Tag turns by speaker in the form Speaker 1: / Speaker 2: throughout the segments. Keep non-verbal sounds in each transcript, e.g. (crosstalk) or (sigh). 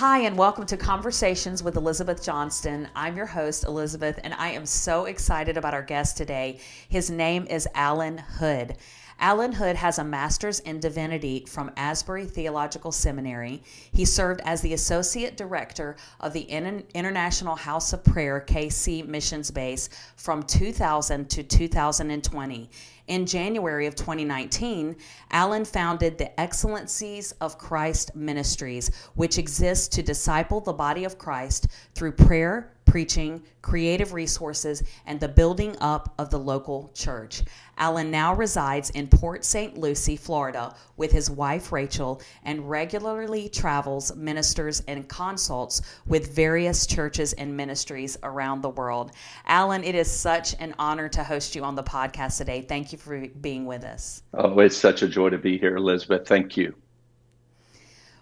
Speaker 1: Hi, and welcome to Conversations with Elizabeth Johnston. I'm your host, Elizabeth, and I am so excited about our guest today. His name is Allen Hood. Allen Hood has a master's in divinity from Asbury Theological Seminary. He served as the associate director of the International House of Prayer KC Missions Base from 2000 to 2020. In January of 2019, Allen founded the Excellencies of Christ Ministries, which exists to disciple the body of Christ through prayer, preaching, creative resources, and the building up of the local church. Allen now resides in Port St. Lucie, Florida, with his wife Rachel and regularly travels, ministers, and consults with various churches and ministries around the world. Allen, it is such an honor to host you on the podcast today. Thank you for being with us.
Speaker 2: Oh, it's such a joy to be here, Elizabeth. Thank you.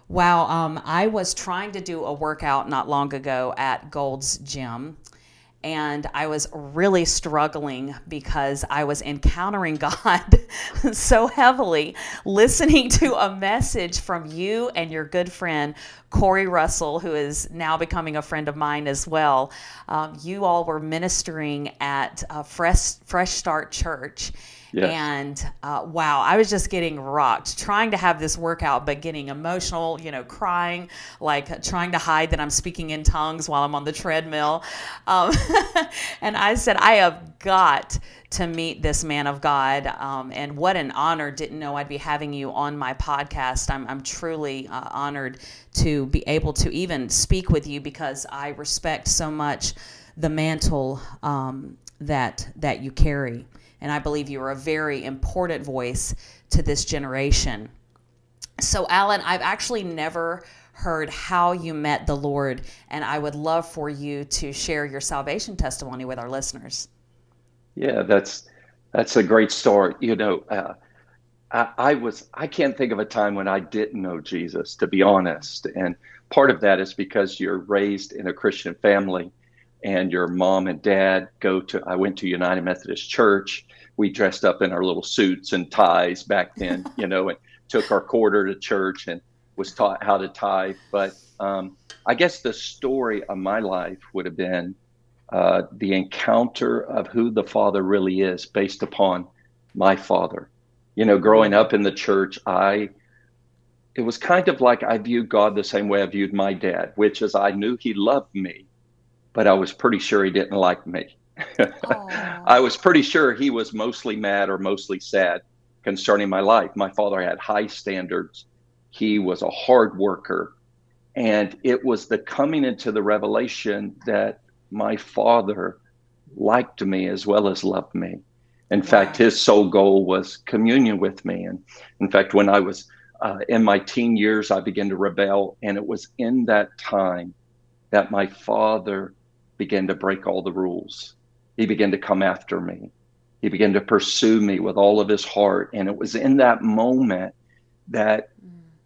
Speaker 1: Wow, um, I was trying to do a workout not long ago at Gold's Gym, and I was really struggling because I was encountering (laughs) God so heavily, listening to a message from you and your good friend Corey Russell, who is now becoming a friend of mine as well. Um, you all were ministering at Fresh Fresh Start Church Yes. And uh, wow, I was just getting rocked trying to have this workout, but getting emotional, you know, crying, like trying to hide that I'm speaking in tongues while I'm on the treadmill. Um, (laughs) and I said, I have got to meet this man of God. Um, and what an honor. Didn't know I'd be having you on my podcast. I'm, I'm truly uh, honored to be able to even speak with you because I respect so much the mantle um, that that you carry and I believe you are a very important voice to this generation. So, Allen, I've actually never heard how you met the Lord, and I would love for you to share your salvation testimony with our listeners.
Speaker 2: Yeah, that's that's a great story. You know, uh, I, I was I can't think of a time when I didn't know Jesus, to be honest, and part of that is because you're raised in a Christian family and your mom and dad go to I went to United Methodist Church. We dressed up in our little suits and ties back then, you know, and took our quarter to church and was taught how to tie. But um, I guess the story of my life would have been uh, the encounter of who the Father really is based upon my father. You know, growing up in the church, I it was kind of like I viewed God the same way I viewed my dad, which is I knew he loved me, but I was pretty sure he didn't like me. I was pretty sure he was mostly mad or mostly sad concerning my life. My father had high standards. He was a hard worker. And it was the coming into the revelation that my father liked me as well as loved me. In wow. fact, his sole goal was communion with me. And in fact, when I was uh, in my teen years, I began to rebel. And it was in that time that my father began to break all the rules. He began to come after me. He began to pursue me with all of his heart. And it was in that moment that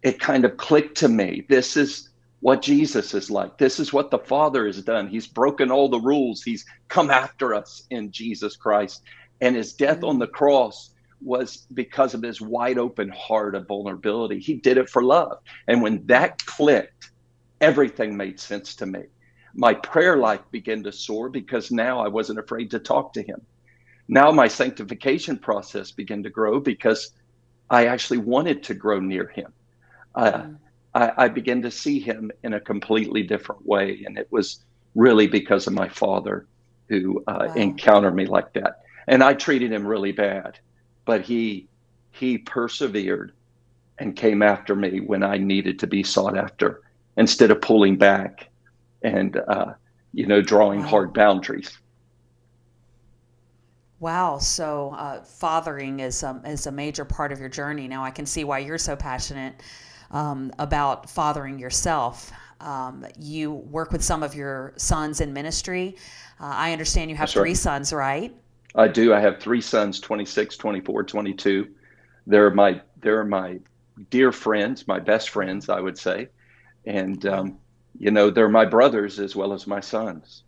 Speaker 2: it kind of clicked to me. This is what Jesus is like. This is what the Father has done. He's broken all the rules. He's come after us in Jesus Christ. And his death on the cross was because of his wide open heart of vulnerability. He did it for love. And when that clicked, everything made sense to me my prayer life began to soar because now I wasn't afraid to talk to him. Now my sanctification process began to grow because I actually wanted to grow near him. Uh, mm. I, I, began to see him in a completely different way. And it was really because of my father who uh, wow. encountered me like that. And I treated him really bad, but he he persevered and came after me when I needed to be sought after instead of pulling back and uh, you know drawing hard boundaries.
Speaker 1: Wow. So uh, fathering is um, is a major part of your journey. Now I can see why you're so passionate um, about fathering yourself. Um, you work with some of your sons in ministry. Uh, I understand you have That's three right. sons, right?
Speaker 2: I do. I have three sons, 26, 24, 22. They're my they're my dear friends, my best friends, I would say. And um, you know, they're my brothers as well as my sons.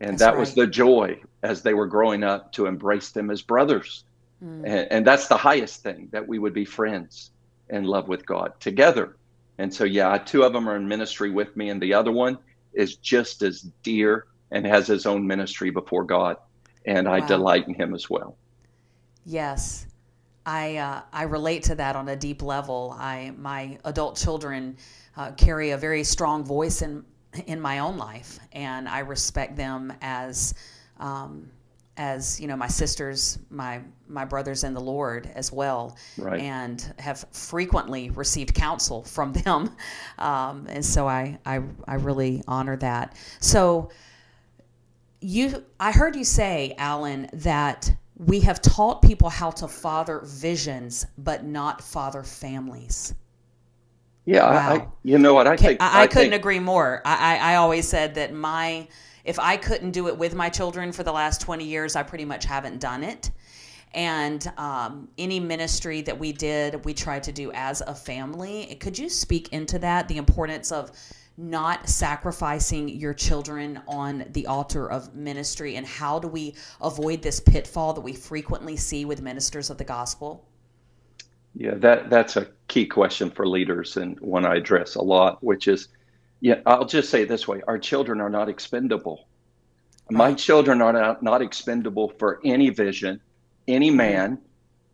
Speaker 2: And that's that right. was the joy as they were growing up to embrace them as brothers. Mm. And, and, that's the highest thing that we would be friends and love with God together And so, yeah, two of them are in ministry with me, and the other one is just as dear and has his own ministry before God. And I delight in him as well.
Speaker 1: Yes. I, uh, I relate to that on a deep level. I, my adult children uh, carry a very strong voice in, in my own life, and I respect them as um, as you know my sisters my my brothers in the lord as well right. and have frequently received counsel from them. (laughs) Um, and so I, I i really honor that. So you i heard you say alan that we have taught people how to father visions but not father families
Speaker 2: yeah wow. I, you know what i think
Speaker 1: i, I couldn't think... agree more I, I always said that my if I couldn't do it with my children for the last 20 years, I pretty much haven't done it. And um, any ministry that we did, we tried to do as a family. Could you speak into that, the importance of not sacrificing your children on the altar of ministry, and how do we avoid this pitfall that we frequently see with ministers of the gospel?
Speaker 2: Yeah, that that's a key question for leaders and one I address a lot, which is yeah, I'll just say it this way our children are not expendable. My children are not, not expendable for any vision, any mm-hmm. man,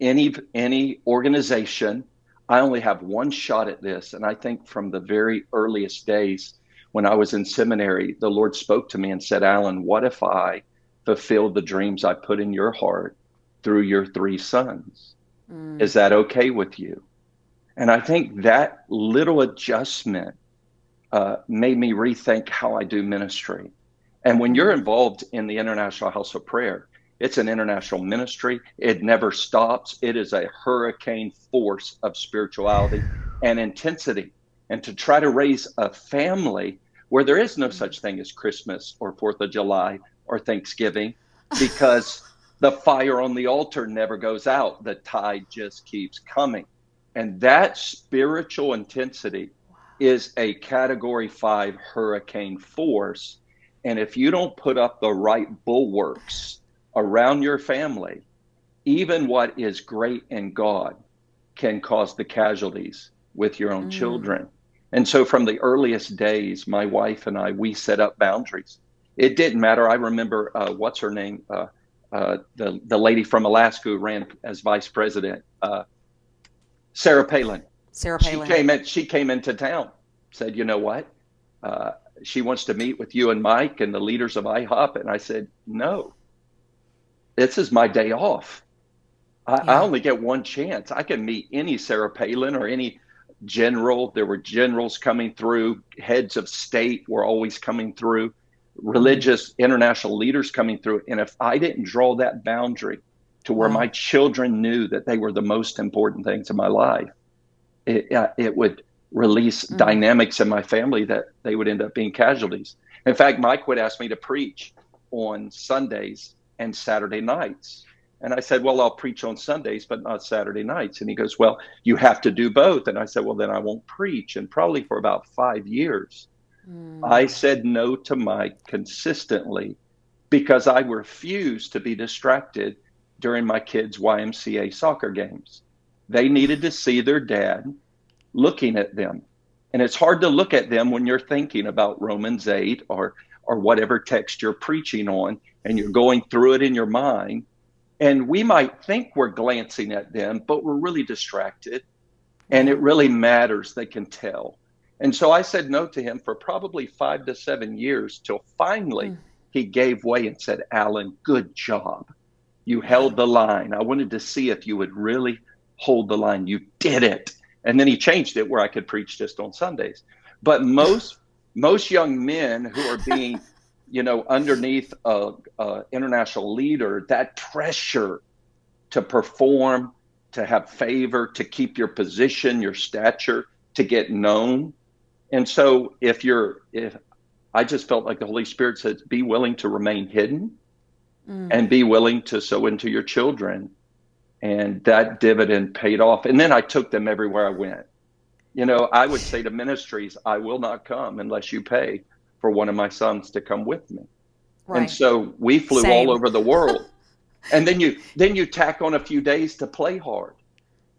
Speaker 2: any any organization. I only have one shot at this. And I think from the very earliest days when I was in seminary, the Lord spoke to me and said, Allen, what if I fulfill the dreams I put in your heart through your three sons? Mm. Is that okay with you? And I think that little adjustment uh, made me rethink how I do ministry. And when you're involved in the International House of Prayer, it's an international ministry. It never stops. It is a hurricane force of spirituality and intensity. And to try to raise a family where there is no such thing as Christmas or Fourth of July or Thanksgiving, because the fire on the altar never goes out, the tide just keeps coming. And that spiritual intensity is a category five hurricane force. And if you don't put up the right bulwarks around your family, even what is great in God can cause the casualties with your own mm. children. And so from the earliest days, my wife and I, we set up boundaries. It didn't matter. I remember uh, what's her name, uh, uh, the the lady from Alaska who ran as vice president, uh, Sarah Palin.
Speaker 1: Sarah Palin.
Speaker 2: She came in, she came into town, said, you know what? Uh, she wants to meet with you and Mike and the leaders of IHOP. And I said, no, this is my day off. I, yeah. I only get one chance. I can meet any Sarah Palin or any general. There were generals coming through, heads of state were always coming through, religious international leaders coming through. And if I didn't draw that boundary to where my children knew that they were the most important things in my life, it, uh, it would release mm. dynamics in my family that they would end up being casualties. In fact, Mike would ask me to preach on Sundays and Saturday nights. And I said, Well, I'll preach on Sundays, but not Saturday nights. And he goes, Well, you have to do both. And I said, Well, then I won't preach. And probably for about five years, mm. I said no to Mike consistently because I refused to be distracted during my kids' YMCA soccer games. They needed to see their dad looking at them. And it's hard to look at them when you're thinking about Romans 8 or or whatever text you're preaching on and you're going through it in your mind. And we might think we're glancing at them, but we're really distracted. And it really matters. They can tell. And so I said no to him for probably five to seven years till finally mm. he gave way and said, Allen, good job. You held the line. I wanted to see if you would really hold the line. You did it and then he changed it where I could preach just on Sundays. But (laughs) most most young men who are being, (laughs) you know, underneath a, a international leader, that pressure to perform, to have favor, to keep your position, your stature, to get known. And so if you're if I just felt like the Holy Spirit said, be willing to remain hidden mm. and be willing to sow into your children and that dividend paid off. And then I took them everywhere I went. You know, I would say to ministries, I will not come unless you pay for one of my sons to come with me. Right. And so we flew Same. all over the world. (laughs) and then you then you tack on a few days to play hard.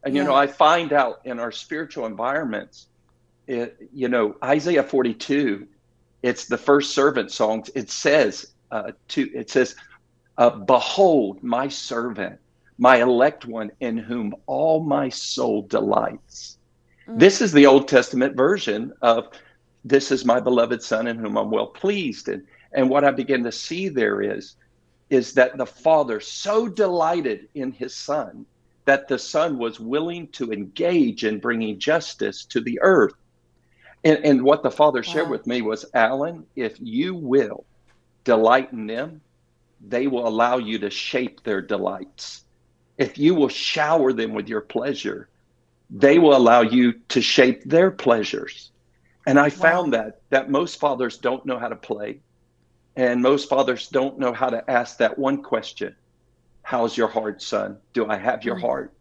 Speaker 2: And you yeah. know, I find out in our spiritual environments, it, you know, Isaiah 42, it's the first servant songs. It says, uh, to, it says, uh, Behold, my servant, my elect one, in whom all my soul delights. Mm. This is the Old Testament version of this is my beloved son in whom I'm well pleased. And, and what I begin to see there is, is that the father so delighted in his son that the son was willing to engage in bringing justice to the earth. And, and what the father shared wow. with me was, Allen, if you will delight in them, they will allow you to shape their delights. If you will shower them with your pleasure, they will allow you to shape their pleasures. And I found that that most fathers don't know how to play, and most fathers don't know how to ask that one question: "How's your heart, son? Do I have your mm-hmm. heart?"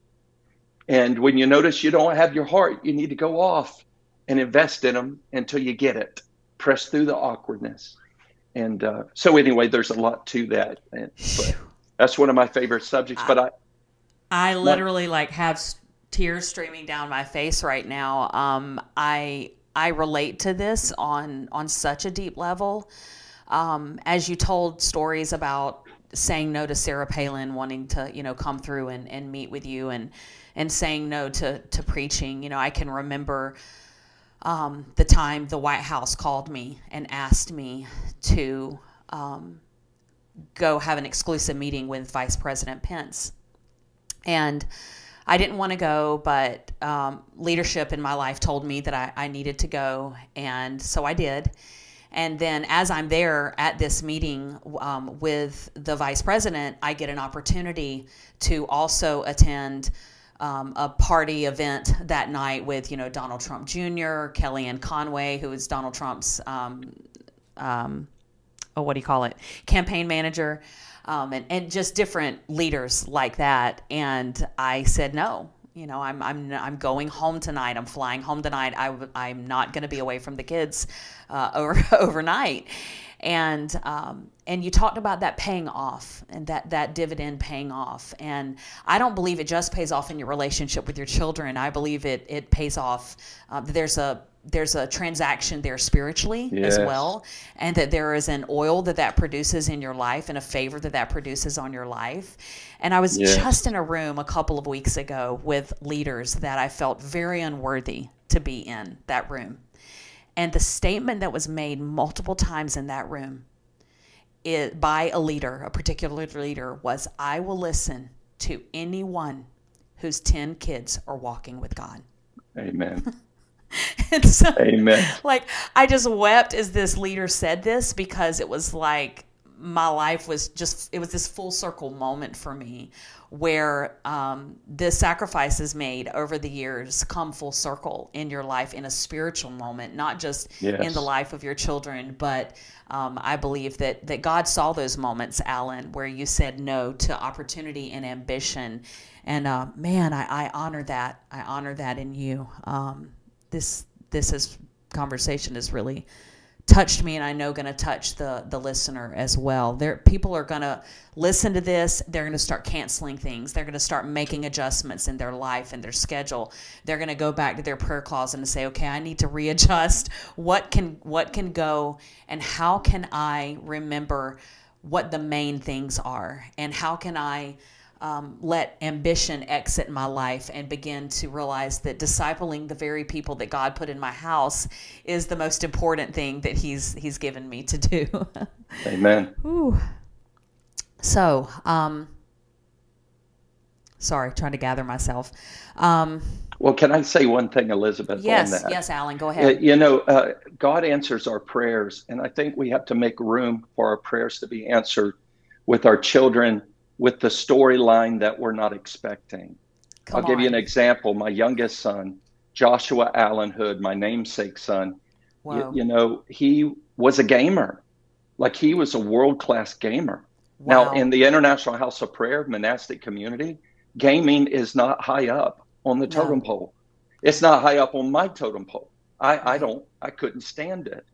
Speaker 2: And when you notice you don't have your heart, you need to go off and invest in them until you get it. Press through the awkwardness. And uh, so, anyway, there's a lot to that. And, that's one of my favorite subjects. But I,
Speaker 1: I literally like have tears streaming down my face right now. Um, I I relate to this on on such a deep level. Um, as you told stories about saying no to Sarah Palin wanting to, you know, come through and, and meet with you and and saying no to to preaching, you know, I can remember um, the time the White House called me and asked me to um, go have an exclusive meeting with Vice President Pence. And I didn't want to go, but um, leadership in my life told me that I, I needed to go. And so I did. And then, as I'm there at this meeting um, with the vice president, I get an opportunity to also attend um, a party event that night with, you know, Donald Trump Jr., Kellyanne Conway, who is Donald Trump's, um, um, oh, what do you call it, campaign manager um, and, and just different leaders like that. And I said, no, you know, I'm, I'm, I'm going home tonight. I'm flying home tonight. I, I'm not going to be away from the kids uh, (laughs) over, overnight. And, um, and you talked about that paying off and that, that dividend paying off. And I don't believe it just pays off in your relationship with your children. I believe it, it pays off. Uh, there's a there's a transaction there spiritually yes. as well and that there is an oil that that produces in your life and a favor that that produces on your life and i was yes. just in a room a couple of weeks ago with leaders that i felt very unworthy to be in that room and the statement that was made multiple times in that room it, by a leader a particular leader was i will listen to anyone whose 10 kids are walking with god
Speaker 2: amen (laughs)
Speaker 1: and so, Amen. Like I just wept as this leader said this because it was like my life was just it was this full circle moment for me where um, the sacrifices made over the years come full circle in your life in a spiritual moment, not just yes. in the life of your children, but um, I believe that that God saw those moments, Allen, where you said no to opportunity and ambition, and uh, man, I, I, honor that. I honor that in you. Um, this this is conversation is really touched me and I know going to touch the the listener as well. There people are going to listen to this, they're going to start canceling things. They're going to start making adjustments in their life and their schedule. They're going to go back to their prayer closet and say, "Okay, I need to readjust. What can what can go and how can I remember what the main things are and how can I um, let ambition exit my life and begin to realize that discipling the very people that God put in my house is the most important thing that He's He's given me to do. (laughs)
Speaker 2: Amen.
Speaker 1: Ooh. So, um, sorry, trying to gather myself. Um,
Speaker 2: well, can I say one thing, Elizabeth?
Speaker 1: Yes, yes, Allen, go ahead.
Speaker 2: You know, uh, God answers our prayers, and I think we have to make room for our prayers to be answered with our children with the storyline that we're not expecting. Come I'll on. give you an example. My youngest son, Joshua Allen Hood, my namesake son, wow. you, you, know, he was a gamer. Like he was a world class gamer. Wow. Now, in the International House of Prayer monastic community, gaming is not high up on the totem no. pole. It's not high up on my totem pole. I, I don't, I couldn't stand it.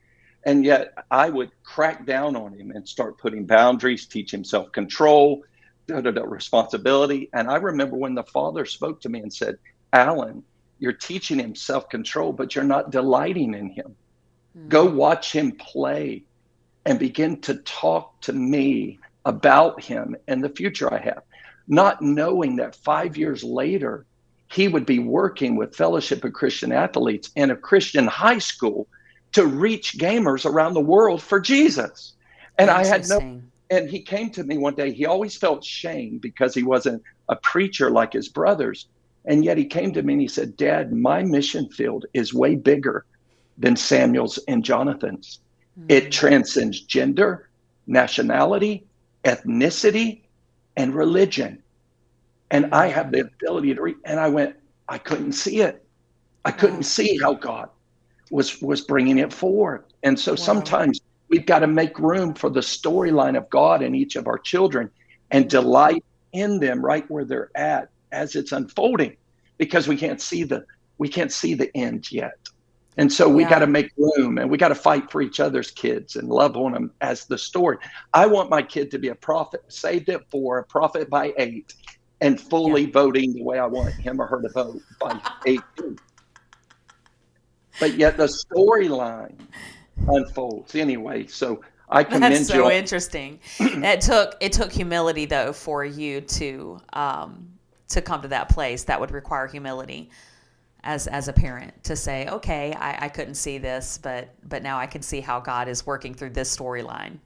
Speaker 2: And yet I would crack down on him and start putting boundaries, teach him self control, da, da, da, responsibility. And I remember when the father spoke to me and said, Allen, you're teaching him self control, but you're not delighting in him. Mm-hmm. Go watch him play and begin to talk to me about him and the future I have, not knowing that five years later, he would be working with Fellowship of Christian Athletes in a Christian high school to reach gamers around the world for Jesus. And I had no, and he came to me one day. He always felt shame because he wasn't a preacher like his brothers. And yet he came to me and he said, Dad, my mission field is way bigger than Samuel's and Jonathan's. Mm-hmm. It transcends gender, nationality, ethnicity, and religion. And I have the ability to read. And I went, I couldn't see it. I couldn't see how God was was bringing it forward. And so wow. sometimes we've got to make room for the storyline of God in each of our children and delight in them right where they're at as it's unfolding because we can't see the we can't see the end yet. And so we yeah. got to make room and we got to fight for each other's kids and love on them as the story. I want my kid to be a prophet, saved at four, a prophet by eight, and fully yeah. voting the way I want him or her to vote by 18. but yet the storyline unfolds anyway. So I (laughs) commend you.
Speaker 1: That's so you. interesting. (clears throat) it took it took humility though for you to um, to come to that place. That would require humility as as a parent to say, okay, I, I couldn't see this, but but now I can see how God is working through this storyline.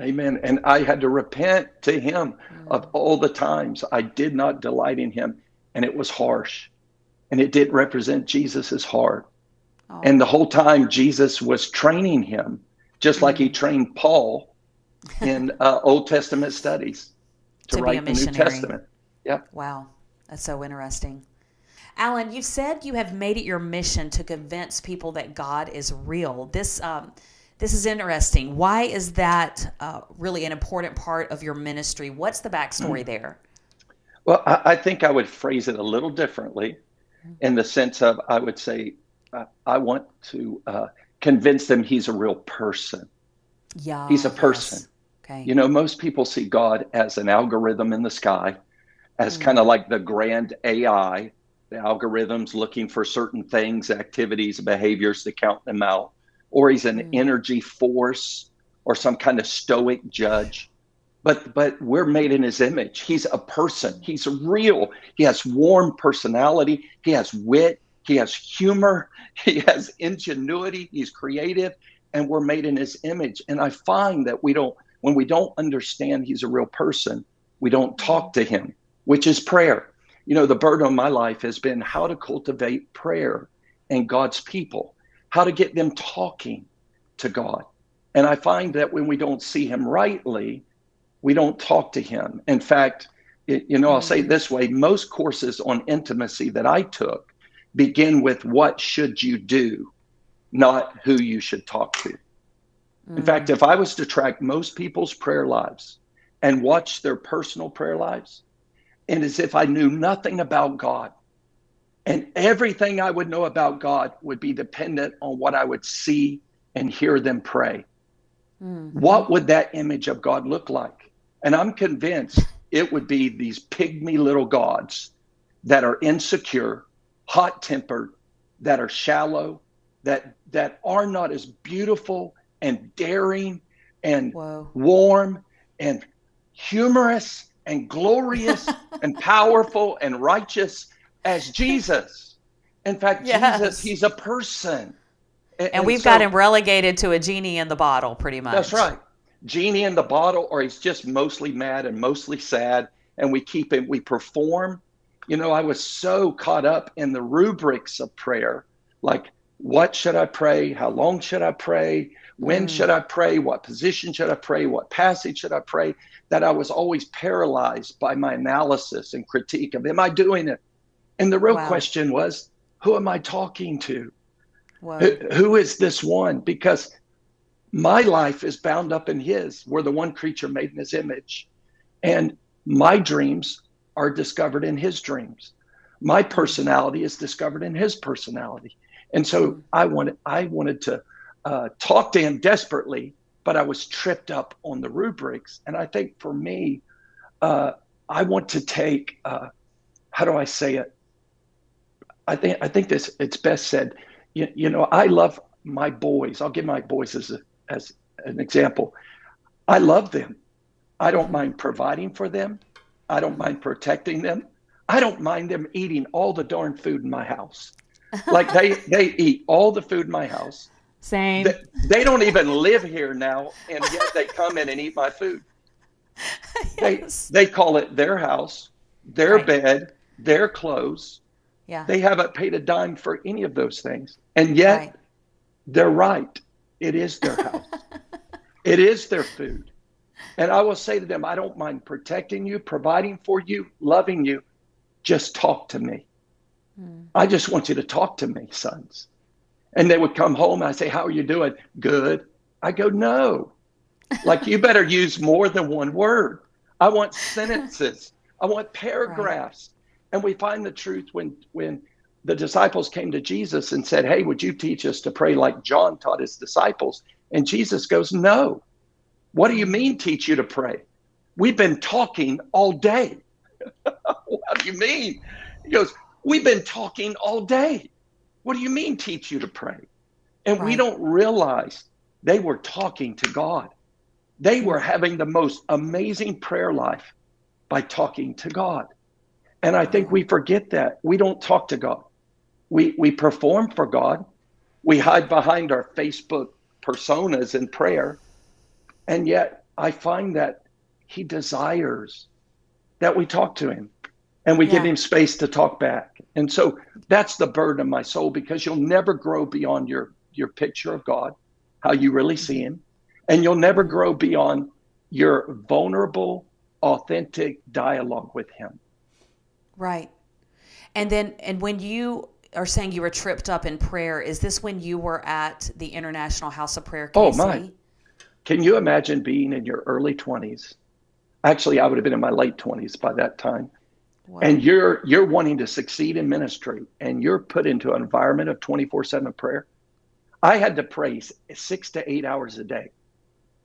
Speaker 2: Amen. And I had to repent to him mm. of all the times I did not delight in him, and it was harsh, and it didn't represent Jesus's heart. Oh. And the whole time Jesus was training him, just mm. like he mm. trained Paul in uh, Old Testament studies to, to write the New Testament. Yep.
Speaker 1: Wow, that's so interesting. Allen, you said you have made it your mission to convince people that God is real. This um, this is interesting. Why is that uh, really an important part of your ministry? What's the backstory there?
Speaker 2: Well, I, I, think I would phrase it a little differently, in the sense of I would say uh, I want to uh, convince them He's a real person.
Speaker 1: Yeah,
Speaker 2: He's a person. Yes. Okay. You know, most people see God as an algorithm in the sky, as mm. kind of like the grand AI the algorithms looking for certain things, activities, behaviors to count them out, or he's an mm. energy force or some kind of stoic judge. But but we're made in his image. He's a person. He's real. He has warm personality. He has wit. He has humor. (laughs) He has ingenuity. He's creative, and we're made in his image. And I find that we don't when we don't understand he's a real person, we don't talk to him, which is prayer you know, the burden of my life has been how to cultivate prayer and God's people, how to get them talking to God. And I find that when we don't see Him rightly, we don't talk to Him. In fact, it, you know, I'll say it this way most courses on intimacy that I took begin with what should you do, not who you should talk to. In mm. fact, if I was to track most people's prayer lives and watch their personal prayer lives, and as if I knew nothing about God. And everything I would know about God would be dependent on what I would see and hear them pray. Mm-hmm. What would that image of God look like? And I'm convinced it would be these pygmy little gods that are insecure, hot tempered, that are shallow, that that are not as beautiful and daring and Whoa. warm and humorous and glorious (laughs) and powerful and righteous as (laughs) Jesus. In fact, yes. Jesus, he's a person.
Speaker 1: And, and we've so, got him relegated to a genie in the bottle, pretty much.
Speaker 2: That's right. Genie in the bottle, or he's just mostly mad and mostly sad. And we keep him, we perform. You know, I was so caught up in the rubrics of prayer like, what should I pray? How long should I pray? When mm. should I pray? What position should I pray? What passage should I pray? That I was always paralyzed by my analysis and critique of, am I doing it? And the real wow. question was, who am I talking to? Who, who is this one? Because my life is bound up in his. We're the one creature made in his image. And my dreams are discovered in his dreams. My personality is discovered in his personality. And so. I wanted I wanted to uh, talked to him desperately, but I was tripped up on the rubrics. And I think for me, uh, I want to take, uh, how do I say it? I think I think this it's best said. You, you know, I love my boys. I'll give my boys as a, as an example. I love them. I don't mind providing for them. I don't mind protecting them. I don't mind them eating all the darn food in my house. (laughs) Like they they eat all the food in my house.
Speaker 1: Same.
Speaker 2: They, they don't even live here now, and yet they come in and eat my food. (laughs) yes. They they call it their house, their right. bed, their clothes.
Speaker 1: Yeah.
Speaker 2: They haven't paid a dime for any of those things. And yet right. they're right. It is their house. (laughs) it is their food. And I will say to them, I don't mind protecting you, providing for you, loving you. Just talk to me. Hmm. I just want you to talk to me, sons. And they would come home and I say, How are you doing? Good. I go, No. (laughs) Like you better use more than one word. I want (laughs) sentences. I want paragraphs. Right. And we find the truth when when the disciples came to Jesus and said, Hey, would you teach us to pray like John taught his disciples? And Jesus goes, No. What do you mean, teach you to pray? We've been talking all day. (laughs) what do you mean? He goes, We've been talking all day. What do you mean, teach you to pray? And right. we don't realize they were talking to God. They were having the most amazing prayer life by talking to God. And I think we forget that. We don't talk to God. We we perform for God. We hide behind our Facebook personas in prayer. And yet I find that he desires that we talk to him and we yeah. give him space to talk back. And so that's the burden of my soul because you'll never grow beyond your your picture of God, how you really see him, and you'll never grow beyond your vulnerable authentic dialogue with him.
Speaker 1: Right. And then, and when you are saying you were tripped up in prayer, is this when you were at the International House of Prayer? KC?
Speaker 2: Oh, my. Can you imagine being in your early 20s? Actually, I would have been in my late 20s by that time. Wow. And you're you're wanting to succeed in ministry and you're put into an environment of 24/7 prayer. I had to pray 6 to 8 hours a day.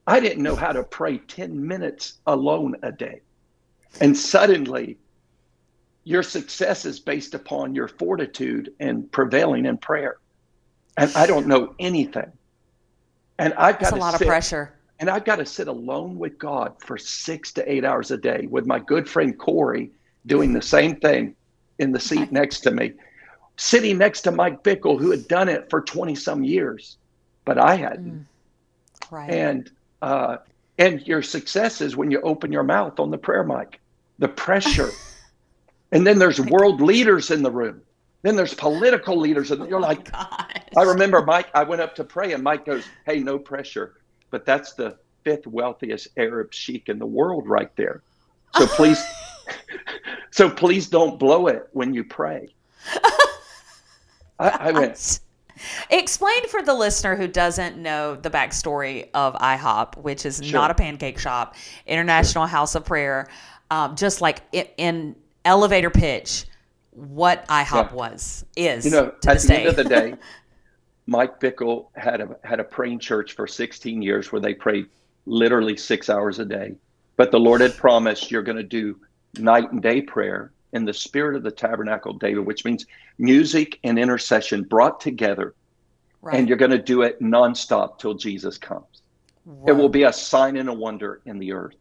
Speaker 2: I didn't know how to pray 10 minutes alone a day. And suddenly, your success is based upon your fortitude and prevailing in prayer. And I don't know anything. And I've got
Speaker 1: That's a lot sit, of pressure.
Speaker 2: And I've got to sit alone with God for six to eight hours a day with my good friend Corey doing the same thing in the seat next to me, sitting next to Mike Bickle, who had done it for 20 some years, but I hadn't. Mm. Right. And uh, and your success is when you open your mouth on the prayer mic, the pressure. (laughs) and then there's world leaders in the room. Then there's political leaders. And you're oh like, I remember Mike, I went up to pray and Mike goes, Hey, no pressure. But that's the fifth wealthiest Arab sheik in the world right there. So please, (laughs) so please don't blow it when you pray. I, I went,
Speaker 1: Explain for the listener who doesn't know the backstory of IHOP, which is sure. not a pancake shop, International sure. House of Prayer, um, just like in, in, elevator pitch, what IHOP yeah. was is.
Speaker 2: You know, at the day. end of the day, Mike Bickle had a had a praying church for 16 years where they prayed literally six hours a day. But the Lord had promised you're going to do night and day prayer in the spirit of the tabernacle David, which means music and intercession brought together. Right. And you're going to do it nonstop till Jesus comes. It will be a sign and a wonder in the earth.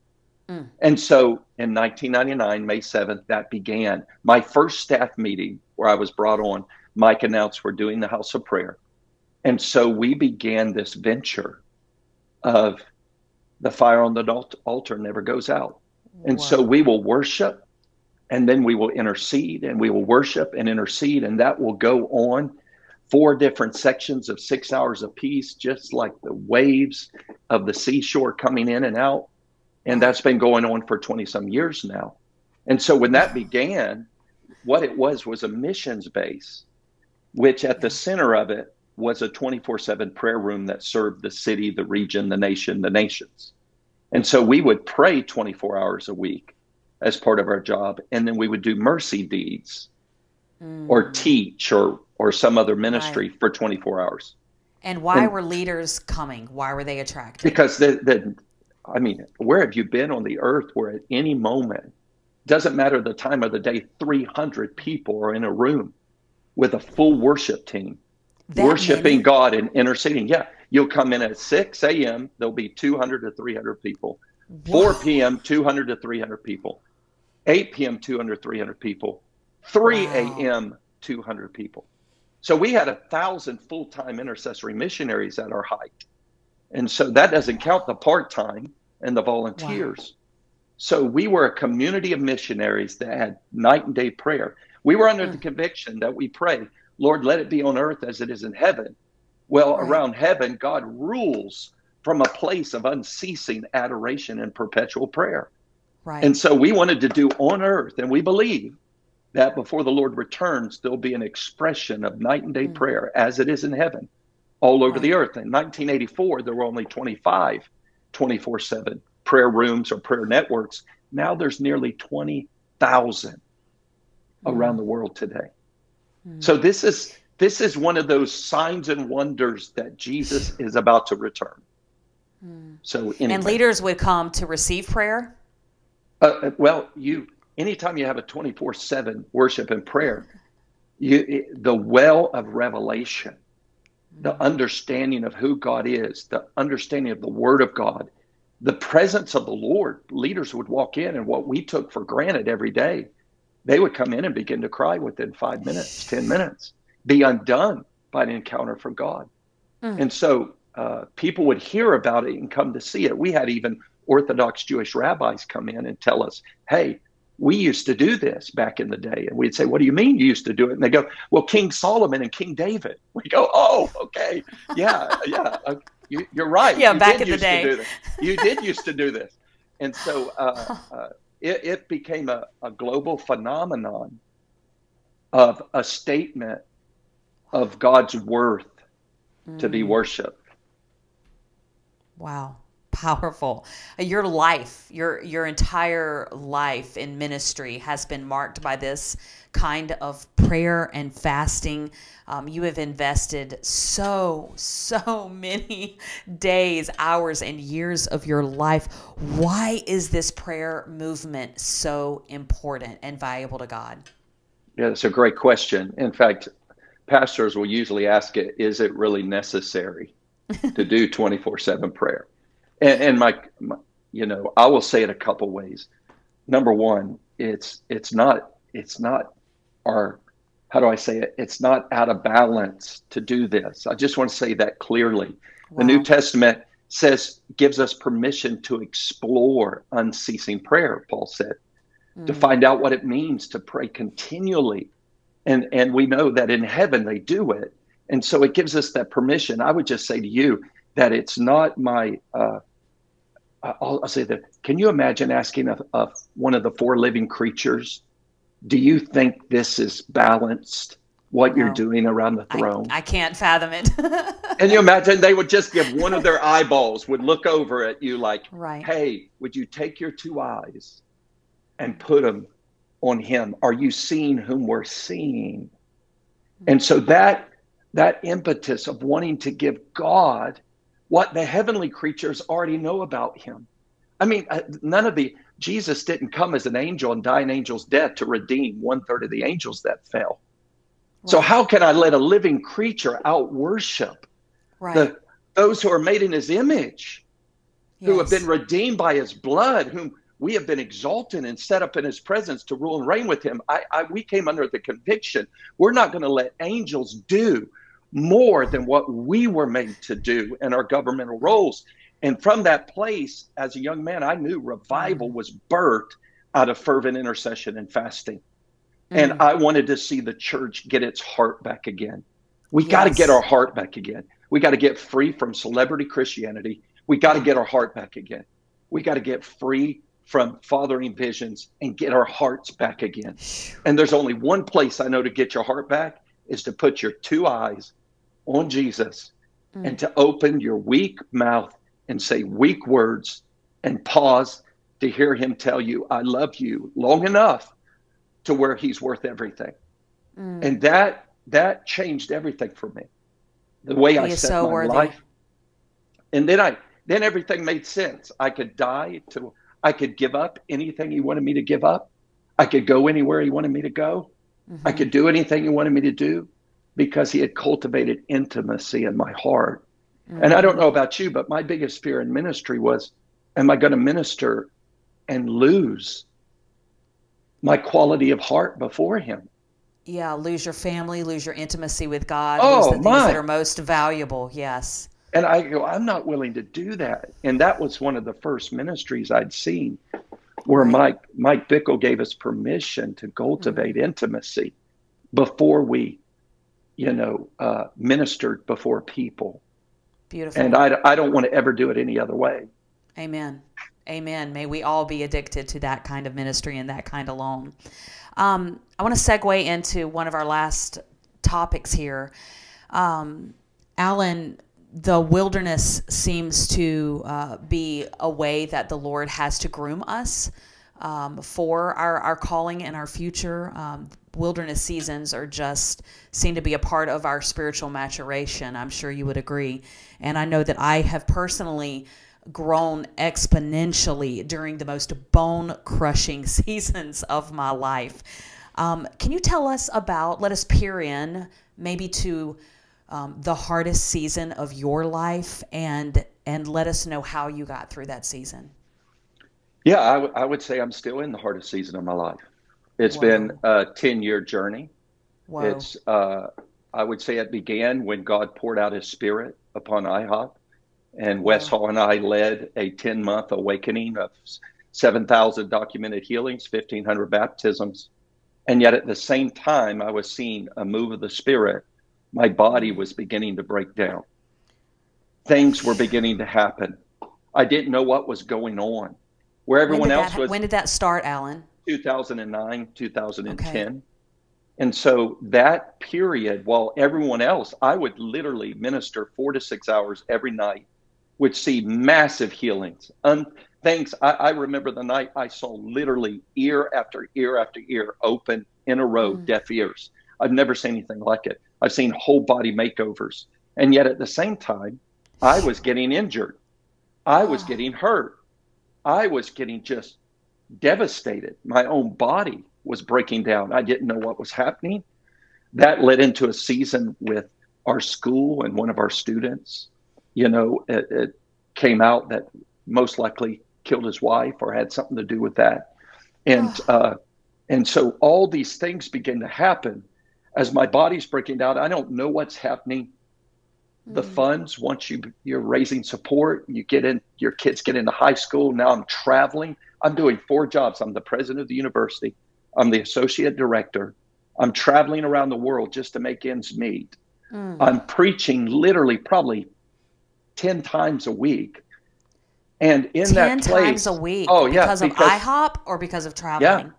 Speaker 2: Mm. And so in 1999, May 7th, that began. My first staff meeting where I was brought on, Mike announced we're doing the house of prayer. And so we began this venture of the fire on the altar never goes out. And wow. so we will worship and then we will intercede and we will worship and intercede and that will go on four different sections of six hours apiece just like the waves of the seashore coming in and out and that's been going on for 20 some years now and so when that began what it was was a missions base which at the center of it was a 24/7 prayer room that served the city the region the nation the nations and so we would pray 24 hours a week as part of our job. And then we would do mercy deeds mm. or teach or, or some other ministry right. for 24 hours.
Speaker 1: And why and were leaders coming? Why were they attracted?
Speaker 2: Because the, the, I mean, where have you been on the earth where at any moment, doesn't matter the time of the day, 300 people are in a room with a full worship team,
Speaker 1: That
Speaker 2: worshiping
Speaker 1: many?
Speaker 2: God and interceding. Yeah, you'll come in at 6 a.m., there'll be 200 to 300 people. 4 p.m., 200 to 300 people. 8 p.m., 200, 300 people. 3
Speaker 1: Wow.
Speaker 2: a.m., 200 people. So we had a thousand full time intercessory missionaries at our height. And so that doesn't count the part time and the volunteers. So we were a community of missionaries that had night and day prayer. We were under the
Speaker 1: Mm.
Speaker 2: conviction that we pray, Lord, let it be on earth as it is in heaven. Well,
Speaker 1: Right.
Speaker 2: around heaven, God rules from a place of unceasing adoration and perpetual prayer.
Speaker 1: Right.
Speaker 2: And so we wanted to do on earth, and we believe that before the Lord returns, there'll be an expression of night and day
Speaker 1: Mm.
Speaker 2: prayer as it is in heaven all over
Speaker 1: Right.
Speaker 2: the earth. In 1984, there were only 25 24 7 prayer rooms or prayer networks. Now there's nearly 20,000 around the world today.
Speaker 1: Mm.
Speaker 2: So this is this is one of those signs and wonders that Jesus (sighs) is about to return.
Speaker 1: Mm.
Speaker 2: So anyway.
Speaker 1: and leaders would come to receive prayer.
Speaker 2: Uh, uh, well, you anytime you have a 24/7 worship and prayer, you it- the well of revelation, the understanding of who God is, the understanding of the word of God, the presence of the Lord, leaders would walk in and what we took for granted every day, they would come in and begin to cry within 5 minutes, 10 minutes, be undone by an encounter from God.
Speaker 1: Mm.
Speaker 2: And so uh, people would hear about it and come to see it. We had even Orthodox Jewish rabbis come in and tell us, hey, we used to do this back in the day. And we'd say, what do you mean you used to do it? And they go, well, King Solomon and King David. (laughs) We go, oh, okay. Yeah, yeah. Uh, you, you're right.
Speaker 1: Yeah,
Speaker 2: You
Speaker 1: back in the
Speaker 2: used to
Speaker 1: day.
Speaker 2: You did used to do this. And so uh, (laughs) uh, it, it became a, a global phenomenon of a statement of God's worth to be
Speaker 1: Mm.
Speaker 2: worshiped.
Speaker 1: Wow. Powerful. Your life, your your entire life in ministry has been marked by this kind of prayer and fasting. Um, you have invested so so (laughs) many days, hours, and years of your life. Why is this prayer movement so important and valuable to God?
Speaker 2: Yeah, that's a great question. In fact, pastors will usually ask it, is it really necessary to do (laughs) 24/7 prayer? And, and my, my, you know, I will say it a couple ways. Number one, it's it's not it's not our how do I say it? It's not out of balance to do this. I just want to say that clearly. The New Testament says gives us permission to explore unceasing prayer, Paul said to
Speaker 1: Mm.
Speaker 2: find out what it means to pray continually. And and we know that in heaven they do it. And so it gives us that permission. I would just say to you that it's not my uh, I'll, I'll say that. Can you imagine asking of, one of the four living creatures, do you think this is balanced? What you're doing around the
Speaker 1: I,
Speaker 2: throne?
Speaker 1: I can't fathom it. (laughs)
Speaker 2: and you imagine they would just give one of their eyeballs would look over at you like,
Speaker 1: right.
Speaker 2: hey, would you take your two eyes and put them on him? Are you seeing whom we're seeing? And so that that impetus of wanting to give God what the heavenly creatures already know about him. I mean, uh, none of the Jesus didn't come as an angel and die an angel's death to redeem one third of the angels that fell. So how can I let a living creature out worship
Speaker 1: right.
Speaker 2: the those who are made in his image? who have been redeemed by his blood, whom we have been exalted and set up in his presence to rule and reign with him. I, I we came under the conviction we're not going to let angels do more than what we were made to do in our governmental roles. And from that place, as a young man, I knew revival was birthed out of fervent intercession and fasting. And
Speaker 1: Mm.
Speaker 2: I wanted to see the church get its heart back again. We got to get our heart back again. We got to get free from celebrity Christianity. We got to get our heart back again. We got to get free from fathering visions and get our hearts back again. And there's only one place I know to get your heart back is to put your two eyes on Jesus
Speaker 1: Mm.
Speaker 2: and to open your weak mouth and say weak words and pause to hear him tell you, I love you long enough to where he's worth everything.
Speaker 1: Mm.
Speaker 2: And that that changed everything for me. The way
Speaker 1: He
Speaker 2: I set
Speaker 1: so
Speaker 2: my
Speaker 1: worthy.
Speaker 2: life. And then I then everything made sense. I could die to I could give up anything he wanted me to give up. I could go anywhere he wanted me to go. Mm-hmm. I could do anything he wanted me to do because he had cultivated intimacy in my heart. Mm-hmm. And I don't know about you, but my biggest fear in ministry was am I going to minister and lose my quality of heart before him?
Speaker 1: Yeah, lose your family, lose your intimacy with God, oh, lose the things my. that are most valuable. Yes.
Speaker 2: And I go, I'm not willing to do that. And that was one of the first ministries I'd seen where Mike Mike Bickle gave us permission to cultivate mm-hmm. intimacy before we, you know, uh, ministered before people.
Speaker 1: Beautiful.
Speaker 2: And I, I don't want to ever do it any other way.
Speaker 1: Amen. Amen. May we all be addicted to that kind of ministry and that kind alone. Um, I want to segue into one of our last topics here. Um, Allen, the wilderness seems to uh, be a way that the Lord has to groom us um, for our, our calling and our future. Um, wilderness seasons are just seem to be a part of our spiritual maturation. I'm sure you would agree. And I know that I have personally grown exponentially during the most bone crushing (laughs) seasons of my life. Um, can you tell us about, let us peer in maybe to um, the hardest season of your life and and let us know how you got through that season.
Speaker 2: Yeah, I, w- I would say I'm still in the hardest season of my life. It's Whoa. been a 10 year journey. Whoa. It's, uh, I would say it began when God poured out his spirit upon IHOP. And Wes Hall and I led a 10 month awakening of 7,000 documented healings, 1,500 baptisms. And yet at the same time, I was seeing a move of the spirit my body was beginning to break down. Things were beginning to happen. I didn't know what was going on. Where everyone else
Speaker 1: that,
Speaker 2: was.
Speaker 1: When did that start, Allen?
Speaker 2: 2009, 2010. Okay. And so that period, while everyone else, I would literally minister four to six hours every night, would see massive healings. Um, things I, I, remember the night I saw literally ear after ear after ear open in a row, mm. deaf ears. I've never seen anything like it. I've seen whole body makeovers. And yet at the same time, I was getting injured. I was getting hurt. I was getting just devastated. My own body was breaking down. I didn't know what was happening. That led into a season with our school and one of our students. You know, it, it came out that most likely killed his wife or had something to do with that. And uh, and so all these things begin to happen as my body's breaking down, I don't know what's happening. The mm. funds, once you you're raising support, you get in, your kids get into high school. Now I'm traveling. I'm doing four jobs. I'm the president of the university. I'm the associate director. I'm traveling around the world just to make ends meet. Mm. I'm preaching literally probably 10 times a week. And in 10 that place,
Speaker 1: times a week. Oh, yeah. Because of IHOP or because of traveling?
Speaker 2: Yeah.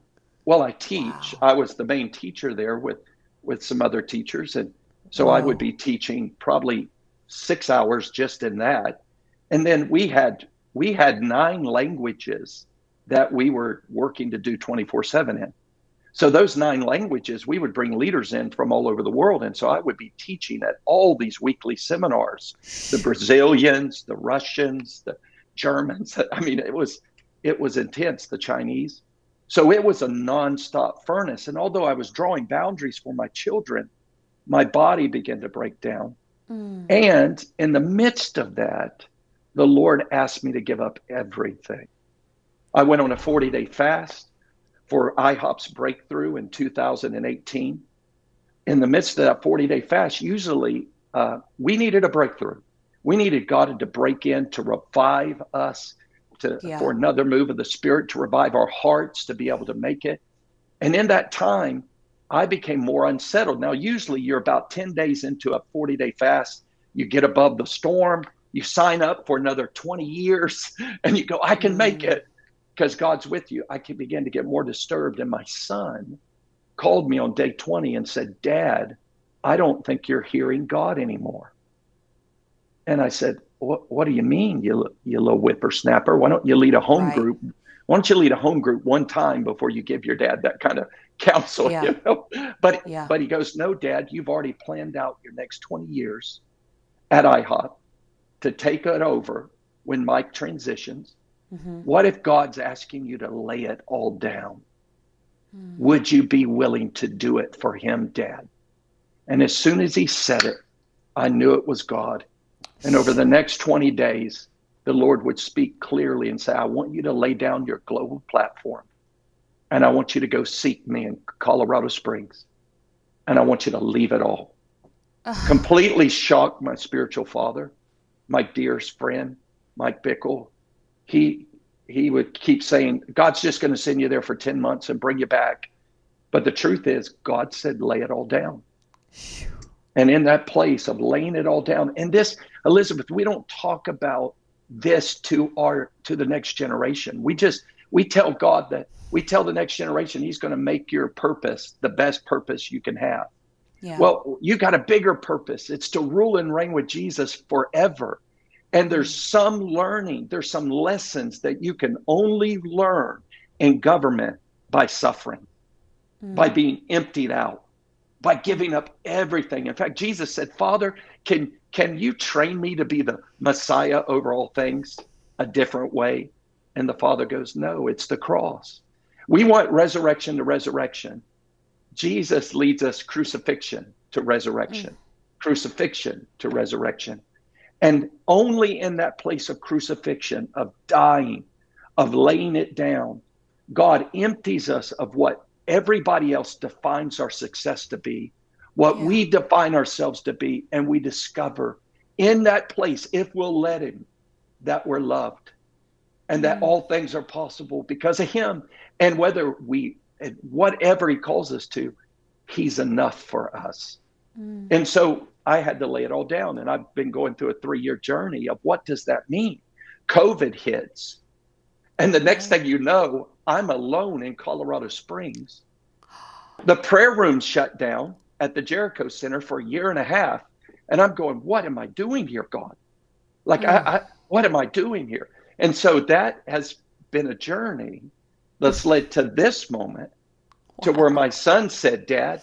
Speaker 2: Well, I teach. Wow. I was the main teacher there with with some other teachers. And so wow. I would be teaching probably six hours just in that. And then we had we had nine languages that we were working to do 24 7 in. So those nine languages, we would bring leaders in from all over the world. And so I would be teaching at all these weekly seminars, the Brazilians, the Russians, the Germans. (laughs) I mean, it was it was intense, the Chinese. So it was a nonstop furnace. And although I was drawing boundaries for my children, my body began to break down. Mm. And in the midst of that, the Lord asked me to give up everything. I went on a 40 day fast for IHOP's breakthrough in 2018. In the midst of that 40 day fast, usually uh, we needed a breakthrough. We needed God to break in to revive us to yeah. for another move of the spirit to revive our hearts to be able to make it and in that time i became more unsettled now usually you're about 10 days into a 40 day fast you get above the storm you sign up for another 20 years (laughs) and you go i can make mm. it because god's with you i can begin to get more disturbed and my son called me on day 20 and said dad i don't think you're hearing god anymore and i said what, what do you mean, you, you little whippersnapper? Why don't you lead a home right. group? Why don't you lead a home group one time before you give your dad that kind of counsel? Yeah. You know? But yeah. but he goes, no, Dad, you've already planned out your next 20 years at IHOP to take it over when Mike transitions. Mm-hmm. What if God's asking you to lay it all down? Mm. Would you be willing to do it for him, Dad? And as soon as he said it, I knew it was God. And over the next 20 days, the Lord would speak clearly and say, I want you to lay down your global platform and I want you to go seek me in Colorado Springs. And I want you to leave it all. Ugh. Completely shocked my spiritual father, my dearest friend, Mike Bickle. He he would keep saying, God's just going to send you there for 10 months and bring you back. But the truth is, God said, lay it all down. And in that place of laying it all down, and this, Elizabeth, we don't talk about this to our to the next generation. We just we tell God that we tell the next generation He's going to make your purpose the best purpose you can have. Yeah. Well, you got a bigger purpose. It's to rule and reign with Jesus forever. And there's some learning, there's some lessons that you can only learn in government by suffering, mm. by being emptied out, by giving up everything. In fact, Jesus said, Father, can, can you train me to be the Messiah over all things a different way? And the Father goes, No, it's the cross. We want resurrection to resurrection. Jesus leads us crucifixion to resurrection, mm. crucifixion to resurrection. And only in that place of crucifixion, of dying, of laying it down, God empties us of what everybody else defines our success to be, what yeah. we define ourselves to be, and we discover in that place, if we'll let Him, that we're loved and that mm. all things are possible because of Him. And whether we, whatever He calls us to, He's enough for us. Mm. And so I had to lay it all down. And I've been going through a three year journey of what does that mean? COVID hits. And the next thing you know, I'm alone in Colorado Springs. The prayer room shut down at the Jericho Center for a year and a half. And I'm going, what am I doing here, God? Like, mm. I, I, what am I doing here? And so that has been a journey that's led to this moment wow. to where my son said, Dad,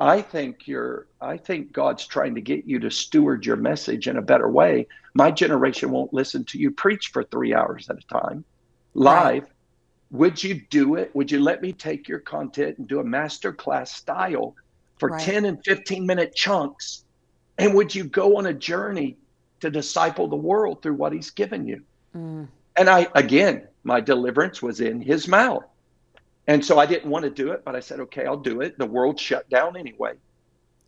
Speaker 2: I think you're I think God's trying to get you to steward your message in a better way. My generation won't listen to you preach for 3 hours at a time live. Right. Would you do it? Would you let me take your content and do a master class style for right. 10 and 15 minute chunks? And would you go on a journey to disciple the world through what he's given you? Mm. And I again, my deliverance was in his mouth. And so I didn't want to do it, but I said, okay, I'll do it. The world shut down anyway.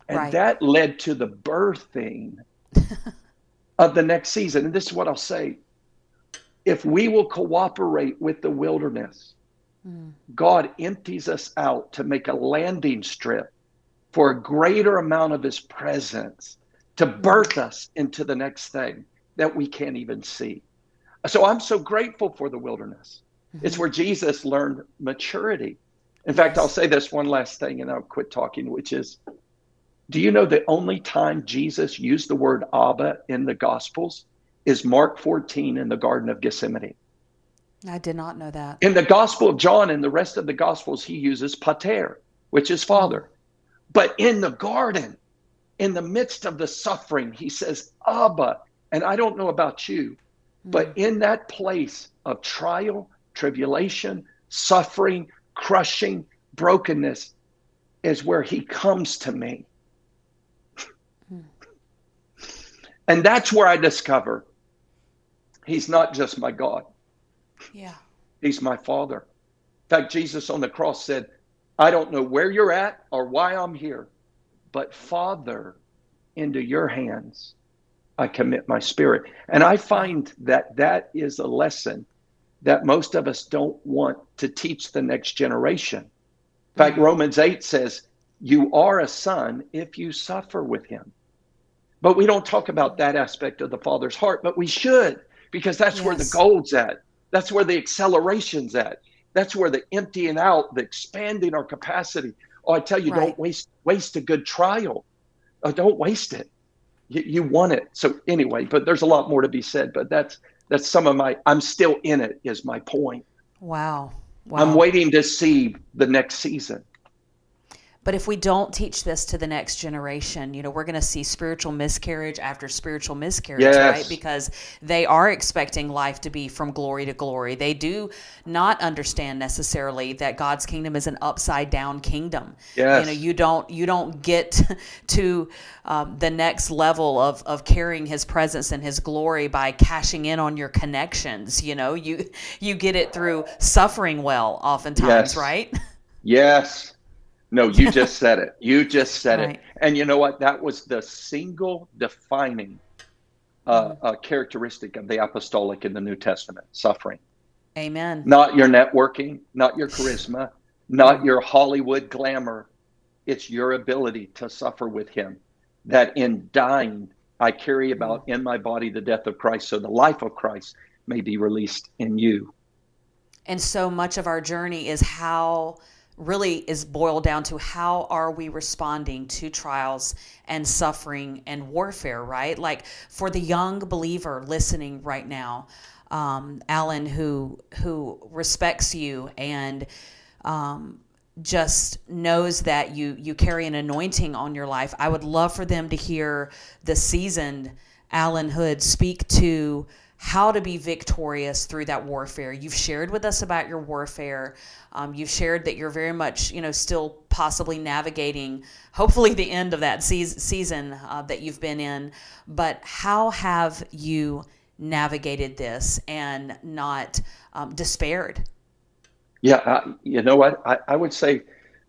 Speaker 2: And right. that led to the birthing (laughs) of the next season. And this is what I'll say if we will cooperate with the wilderness, mm. God empties us out to make a landing strip for a greater amount of his presence to hmm. birth us into the next thing that we can't even see. So I'm so grateful for the wilderness. Mm-hmm. It's where Jesus learned maturity. In fact, I'll say this one last thing and I'll quit talking, which is do you know the only time Jesus used the word Abba in the Gospels is Mark 14 in the Garden of Gethsemane?
Speaker 1: I did not know that.
Speaker 2: In the Gospel of John and the rest of the Gospels, he uses Pater, which is Father. But in the garden, in the midst of the suffering, he says, Abba. And I don't know about you, but mm. in that place of trial tribulation, suffering, crushing, brokenness is where he comes to me. And that's where I discover he's not just my God.
Speaker 1: Yeah.
Speaker 2: He's my father. In fact, Jesus on the cross said, I don't know where you're at or why I'm here, but Father, into your hands I commit my spirit. And I find that that is a lesson that most of us don't want to teach the next generation. In fact, mm-hmm. Romans 8 says, You are a son if you suffer with him. But we don't talk about that aspect of the Father's heart, but we should, because that's yes. where the gold's at. That's where the acceleration's at. That's where the emptying out, the expanding our capacity. Oh, I tell you, right. don't waste waste a good trial. Oh, don't waste it. You, you want it. So anyway, but there's a lot more to be said. But that's that's some of my i'm still in it is my point
Speaker 1: wow, wow.
Speaker 2: i'm waiting to see the next season
Speaker 1: But if we don't teach this to the next generation, you know, we're going to see spiritual miscarriage after spiritual miscarriage,
Speaker 2: Yes.
Speaker 1: right? Because they are expecting life to be from glory to glory. They do not understand necessarily that God's kingdom is an upside down kingdom.
Speaker 2: Yes.
Speaker 1: You know, you don't you don't get (laughs) to um, the next level of of carrying His presence and His glory by cashing in on your connections. You know, you you get it through suffering well, oftentimes,
Speaker 2: Yes.
Speaker 1: right? (laughs)
Speaker 2: Yes. No, you just said it. You just (laughs) said
Speaker 1: Right.
Speaker 2: it. And you know what? That was the single defining uh, uh, characteristic of the apostolic in the New Testament suffering.
Speaker 1: Amen.
Speaker 2: Not your networking, not your (laughs) charisma, not your Hollywood glamour. It's your ability to suffer with Him. That in dying, I carry about in my body the death of Christ, so the life of Christ may be released in you.
Speaker 1: and so much of our journey is how really is boiled down to how are we responding to trials and suffering and warfare right? Like for the young believer listening right now um, allen who who respects you and um, just knows that you you carry an anointing on your life i would love for them to hear the seasoned allen hood speak to how to be victorious through that warfare. You've shared with us about your warfare. Um, you've shared that you're very much, you know, still possibly navigating, hopefully, the end of that seas- season uh, that you've been in. But how have you navigated this and not um, despaired?
Speaker 2: Yeah, uh, you know what? I, I would say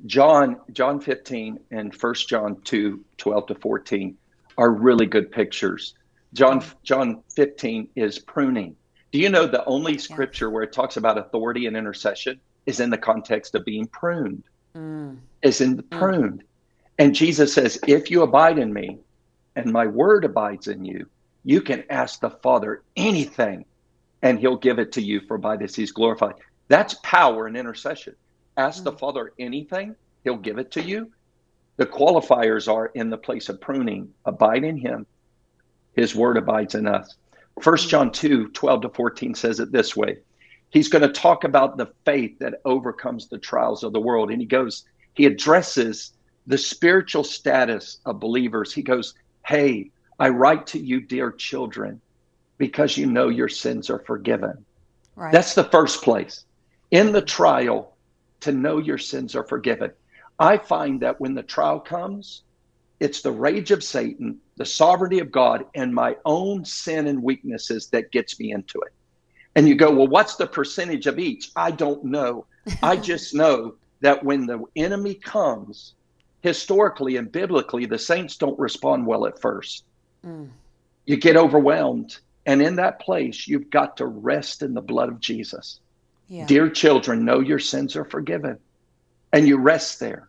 Speaker 2: John John 15 and 1 John 2, 12 to 14 are really good pictures. John John 15 is pruning. Do you know the only scripture where it talks about authority and intercession is in the context of being pruned?
Speaker 1: Mm,
Speaker 2: Is in the pruned. And Jesus says, if you abide in me and my word abides in you, you can ask the Father anything and he'll give it to you, for by this he's glorified. That's power and intercession. Ask the Father anything, he'll give it to you. The qualifiers are in the place of pruning, abide in him, his word abides in us. First John 2, 12 to 14 says it this way. He's going to talk about the faith that overcomes the trials of the world. And he goes, he addresses the spiritual status of believers. He goes, Hey, I write to you, dear children, because you know your sins are forgiven.
Speaker 1: right.
Speaker 2: That's the first place. In the trial, to know your sins are forgiven. I find that when the trial comes, it's the rage of Satan, the sovereignty of God, and my own sin and weaknesses that gets me into it. And you go, well, what's the percentage of each? I don't know. I (laughs) just know that when the enemy comes, historically and biblically, the saints don't respond well at first.
Speaker 1: Mm,
Speaker 2: You get overwhelmed. And in that place, you've got to rest in the blood of Jesus.
Speaker 1: yeah.
Speaker 2: Dear children, know your sins are forgiven. And you rest there.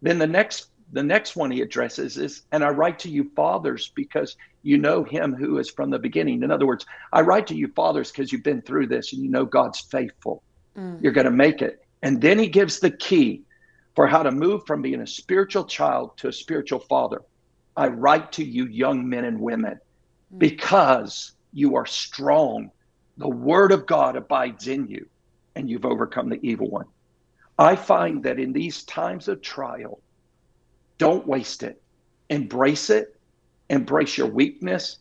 Speaker 2: Then the next the next one he addresses is, and I write to you fathers because you know him who is from the beginning. In other words, I write to you fathers because you've been through this and you know God's faithful.
Speaker 1: Mm,
Speaker 2: You're going to make it. And then he gives the key for how to move from being a spiritual child to a spiritual father. I write to you, young men and women,
Speaker 1: Mm.
Speaker 2: because you are strong. The word of God abides in you, and you've overcome the evil one. I find that in these times of trial, don't waste it. Embrace it. Embrace your weakness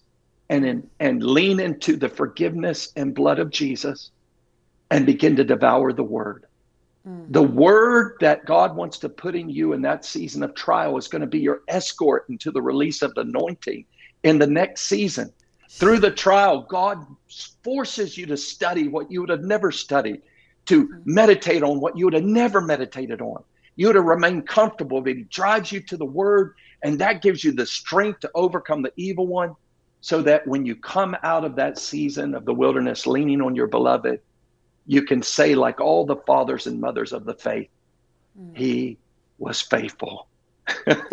Speaker 2: and, in, and lean into the forgiveness and blood of Jesus and begin to devour the word.
Speaker 1: mm,
Speaker 2: The word that God wants to put in you in that season of trial is going to be your escort into the release of the anointing in the next season. Through the trial, God forces you to study what you would have never studied, to meditate on what you would have never meditated on. You to remain comfortable, but He drives you to the Word, and that gives you the strength to overcome the evil one, so that when you come out of that season of the wilderness leaning on your beloved, you can say, like all the fathers and mothers of the faith,
Speaker 1: mm.
Speaker 2: He was faithful.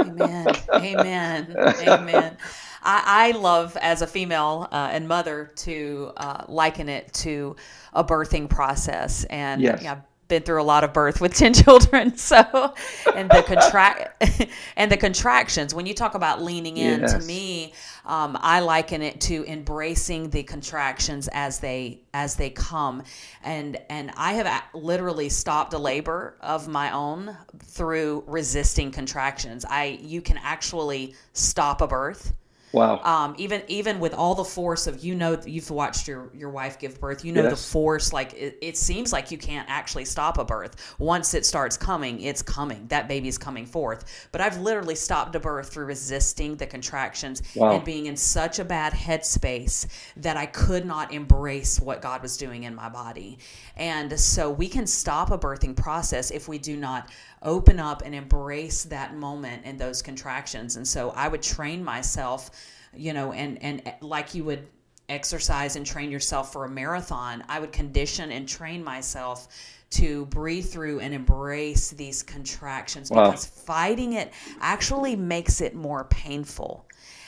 Speaker 1: Amen. Amen. Amen. I, I love, as a female uh, and mother, to uh, liken it to a birthing process. And
Speaker 2: Yes.
Speaker 1: yeah, been through a lot of birth with (laughs) 10 children so and the contract (laughs) and the contractions. When you talk about leaning in yes. to me um, i liken it to embracing the contractions as they as they come. And and i have literally stopped a labor of my own through resisting contractions. I you can actually stop a birth
Speaker 2: Wow.
Speaker 1: Um, even even with all the force of you know you've watched your your wife give birth, you know yes. the force. Like it, it seems like you can't actually stop a birth. Once it starts coming, it's coming. That baby's coming forth. But I've literally stopped a birth through resisting the contractions wow. and being in such a bad headspace that I could not embrace what God was doing in my body. And so we can stop a birthing process if we do not open up and embrace that moment and those contractions. And so I would train myself, you know, and and like you would exercise and train yourself for a marathon, I would condition and train myself to breathe through and embrace these contractions wow. because fighting it actually makes it more painful.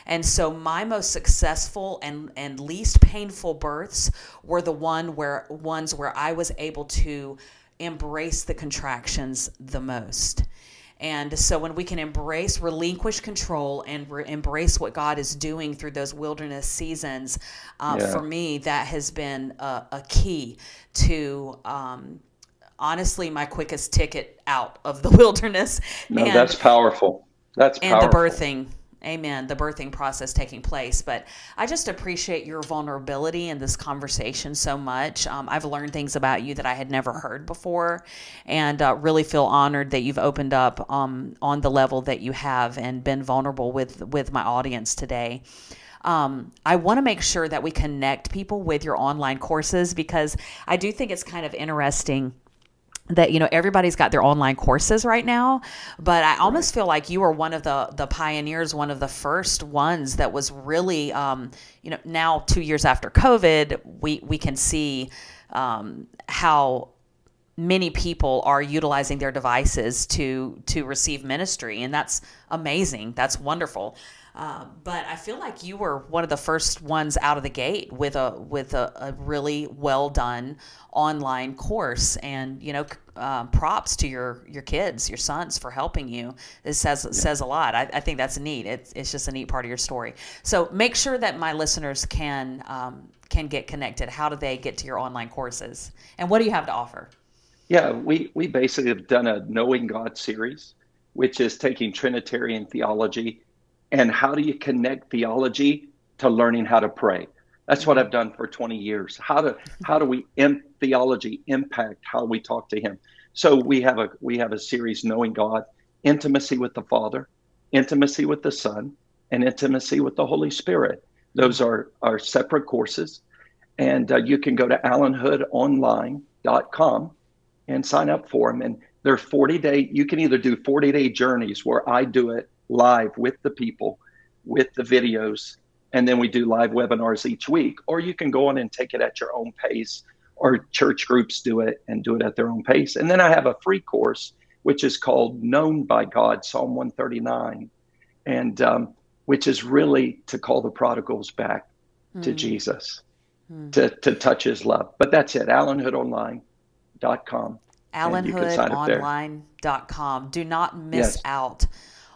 Speaker 1: And so my most successful and, and least painful births were the one where ones where I was able to embrace the contractions the most. And so when we can embrace, relinquish control, and re- embrace what God is doing through those wilderness seasons, uh, yeah. for me, that has been a, a key to. Um, honestly, my quickest ticket out of the (laughs) wilderness.
Speaker 2: No, and, that's powerful. That's
Speaker 1: powerful. and the birthing amen. The birthing process taking place but i just appreciate your vulnerability in this conversation so much. Um, i've learned things about you that i had never heard before and uh, really feel honored that you've opened up um, on the level that you have and been vulnerable with with my audience today. Um, I want to make sure that we connect people with your online courses because I do think it's kind of interesting that you know everybody's got their online courses right now but i almost feel like you were one of the the pioneers one of the first ones that was really um, you know now two years after covid we we can see um, how many people are utilizing their devices to to receive ministry and that's amazing. That's wonderful uh, but I feel like you were one of the first ones out of the gate with a with a, a really well done online course, and you know, uh, props to your your kids, your sons for helping you. It says yeah. says a lot. I, I, think that's neat. It's it's just a neat part of your story. So make sure that my listeners can um, can get connected. How do they get to your online courses, and what do you have to offer?
Speaker 2: Yeah, we we basically have done a Knowing God series, which is taking Trinitarian theology and how do you connect theology to learning how to pray? That's what i've done for 20 years. How do how do we in theology impact how we talk to him? So we have a we have a series knowing god intimacy with the father intimacy with the son and intimacy with the holy spirit. Those are are separate courses. And uh, you can go to allenhoodonline.com and sign up for them and they're 40 day you can either do 40 day journeys where i do it live with the people, with the videos, and then we do live webinars each week. Or you can go on and take it at your own pace, or church groups do it and do it at their own pace. And then I have a free course which is called Known by God, Psalm 139, and um, which is really to call the prodigals back mm. to hmm. Jesus, mm. to, to touch his love. But that's it, allenhoodonline.com.
Speaker 1: allenhoodonline.com. Do not miss yes. out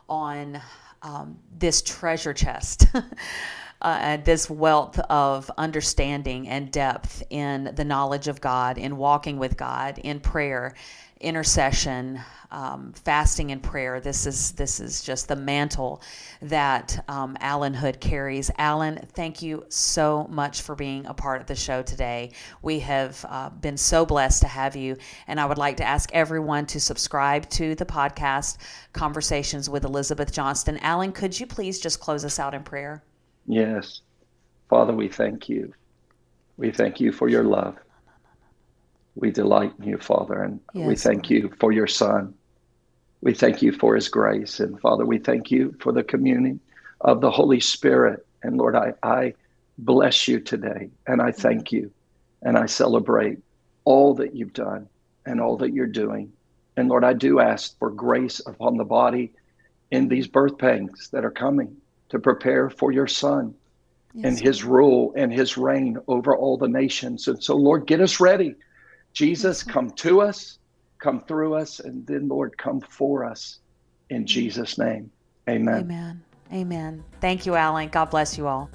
Speaker 1: on um, this treasure chest. (laughs) uh, this wealth of understanding and depth in the knowledge of God, in walking with God, in prayer, intercession, um, fasting and prayer. This is this is just the mantle that um, Allen Hood carries. Allen, thank you so much for being a part of the show today. We have uh, been so blessed to have you, and I would like to ask everyone to subscribe to the podcast Conversations with Elizabeth Johnston. Allen, could you please just close us out in prayer?
Speaker 2: Yes, Father, we thank you. We thank you for your love. We delight in you, Father, and yes, we thank Lord. you for your Son. We thank you for his grace. And Father, we thank you for the communion of the Holy Spirit. And Lord, I, I bless you today and I thank you and I celebrate all that you've done and all that you're doing. And Lord, I do ask for grace upon the body in these birth pangs that are coming to prepare for your Son yes. and his rule and his reign over all the nations. And so, Lord, get us ready Jesus, come to us. come through us, and then, Lord, come for us. In Jesus' name, amen.
Speaker 1: Amen. Amen. Thank you, Allen. God bless you all.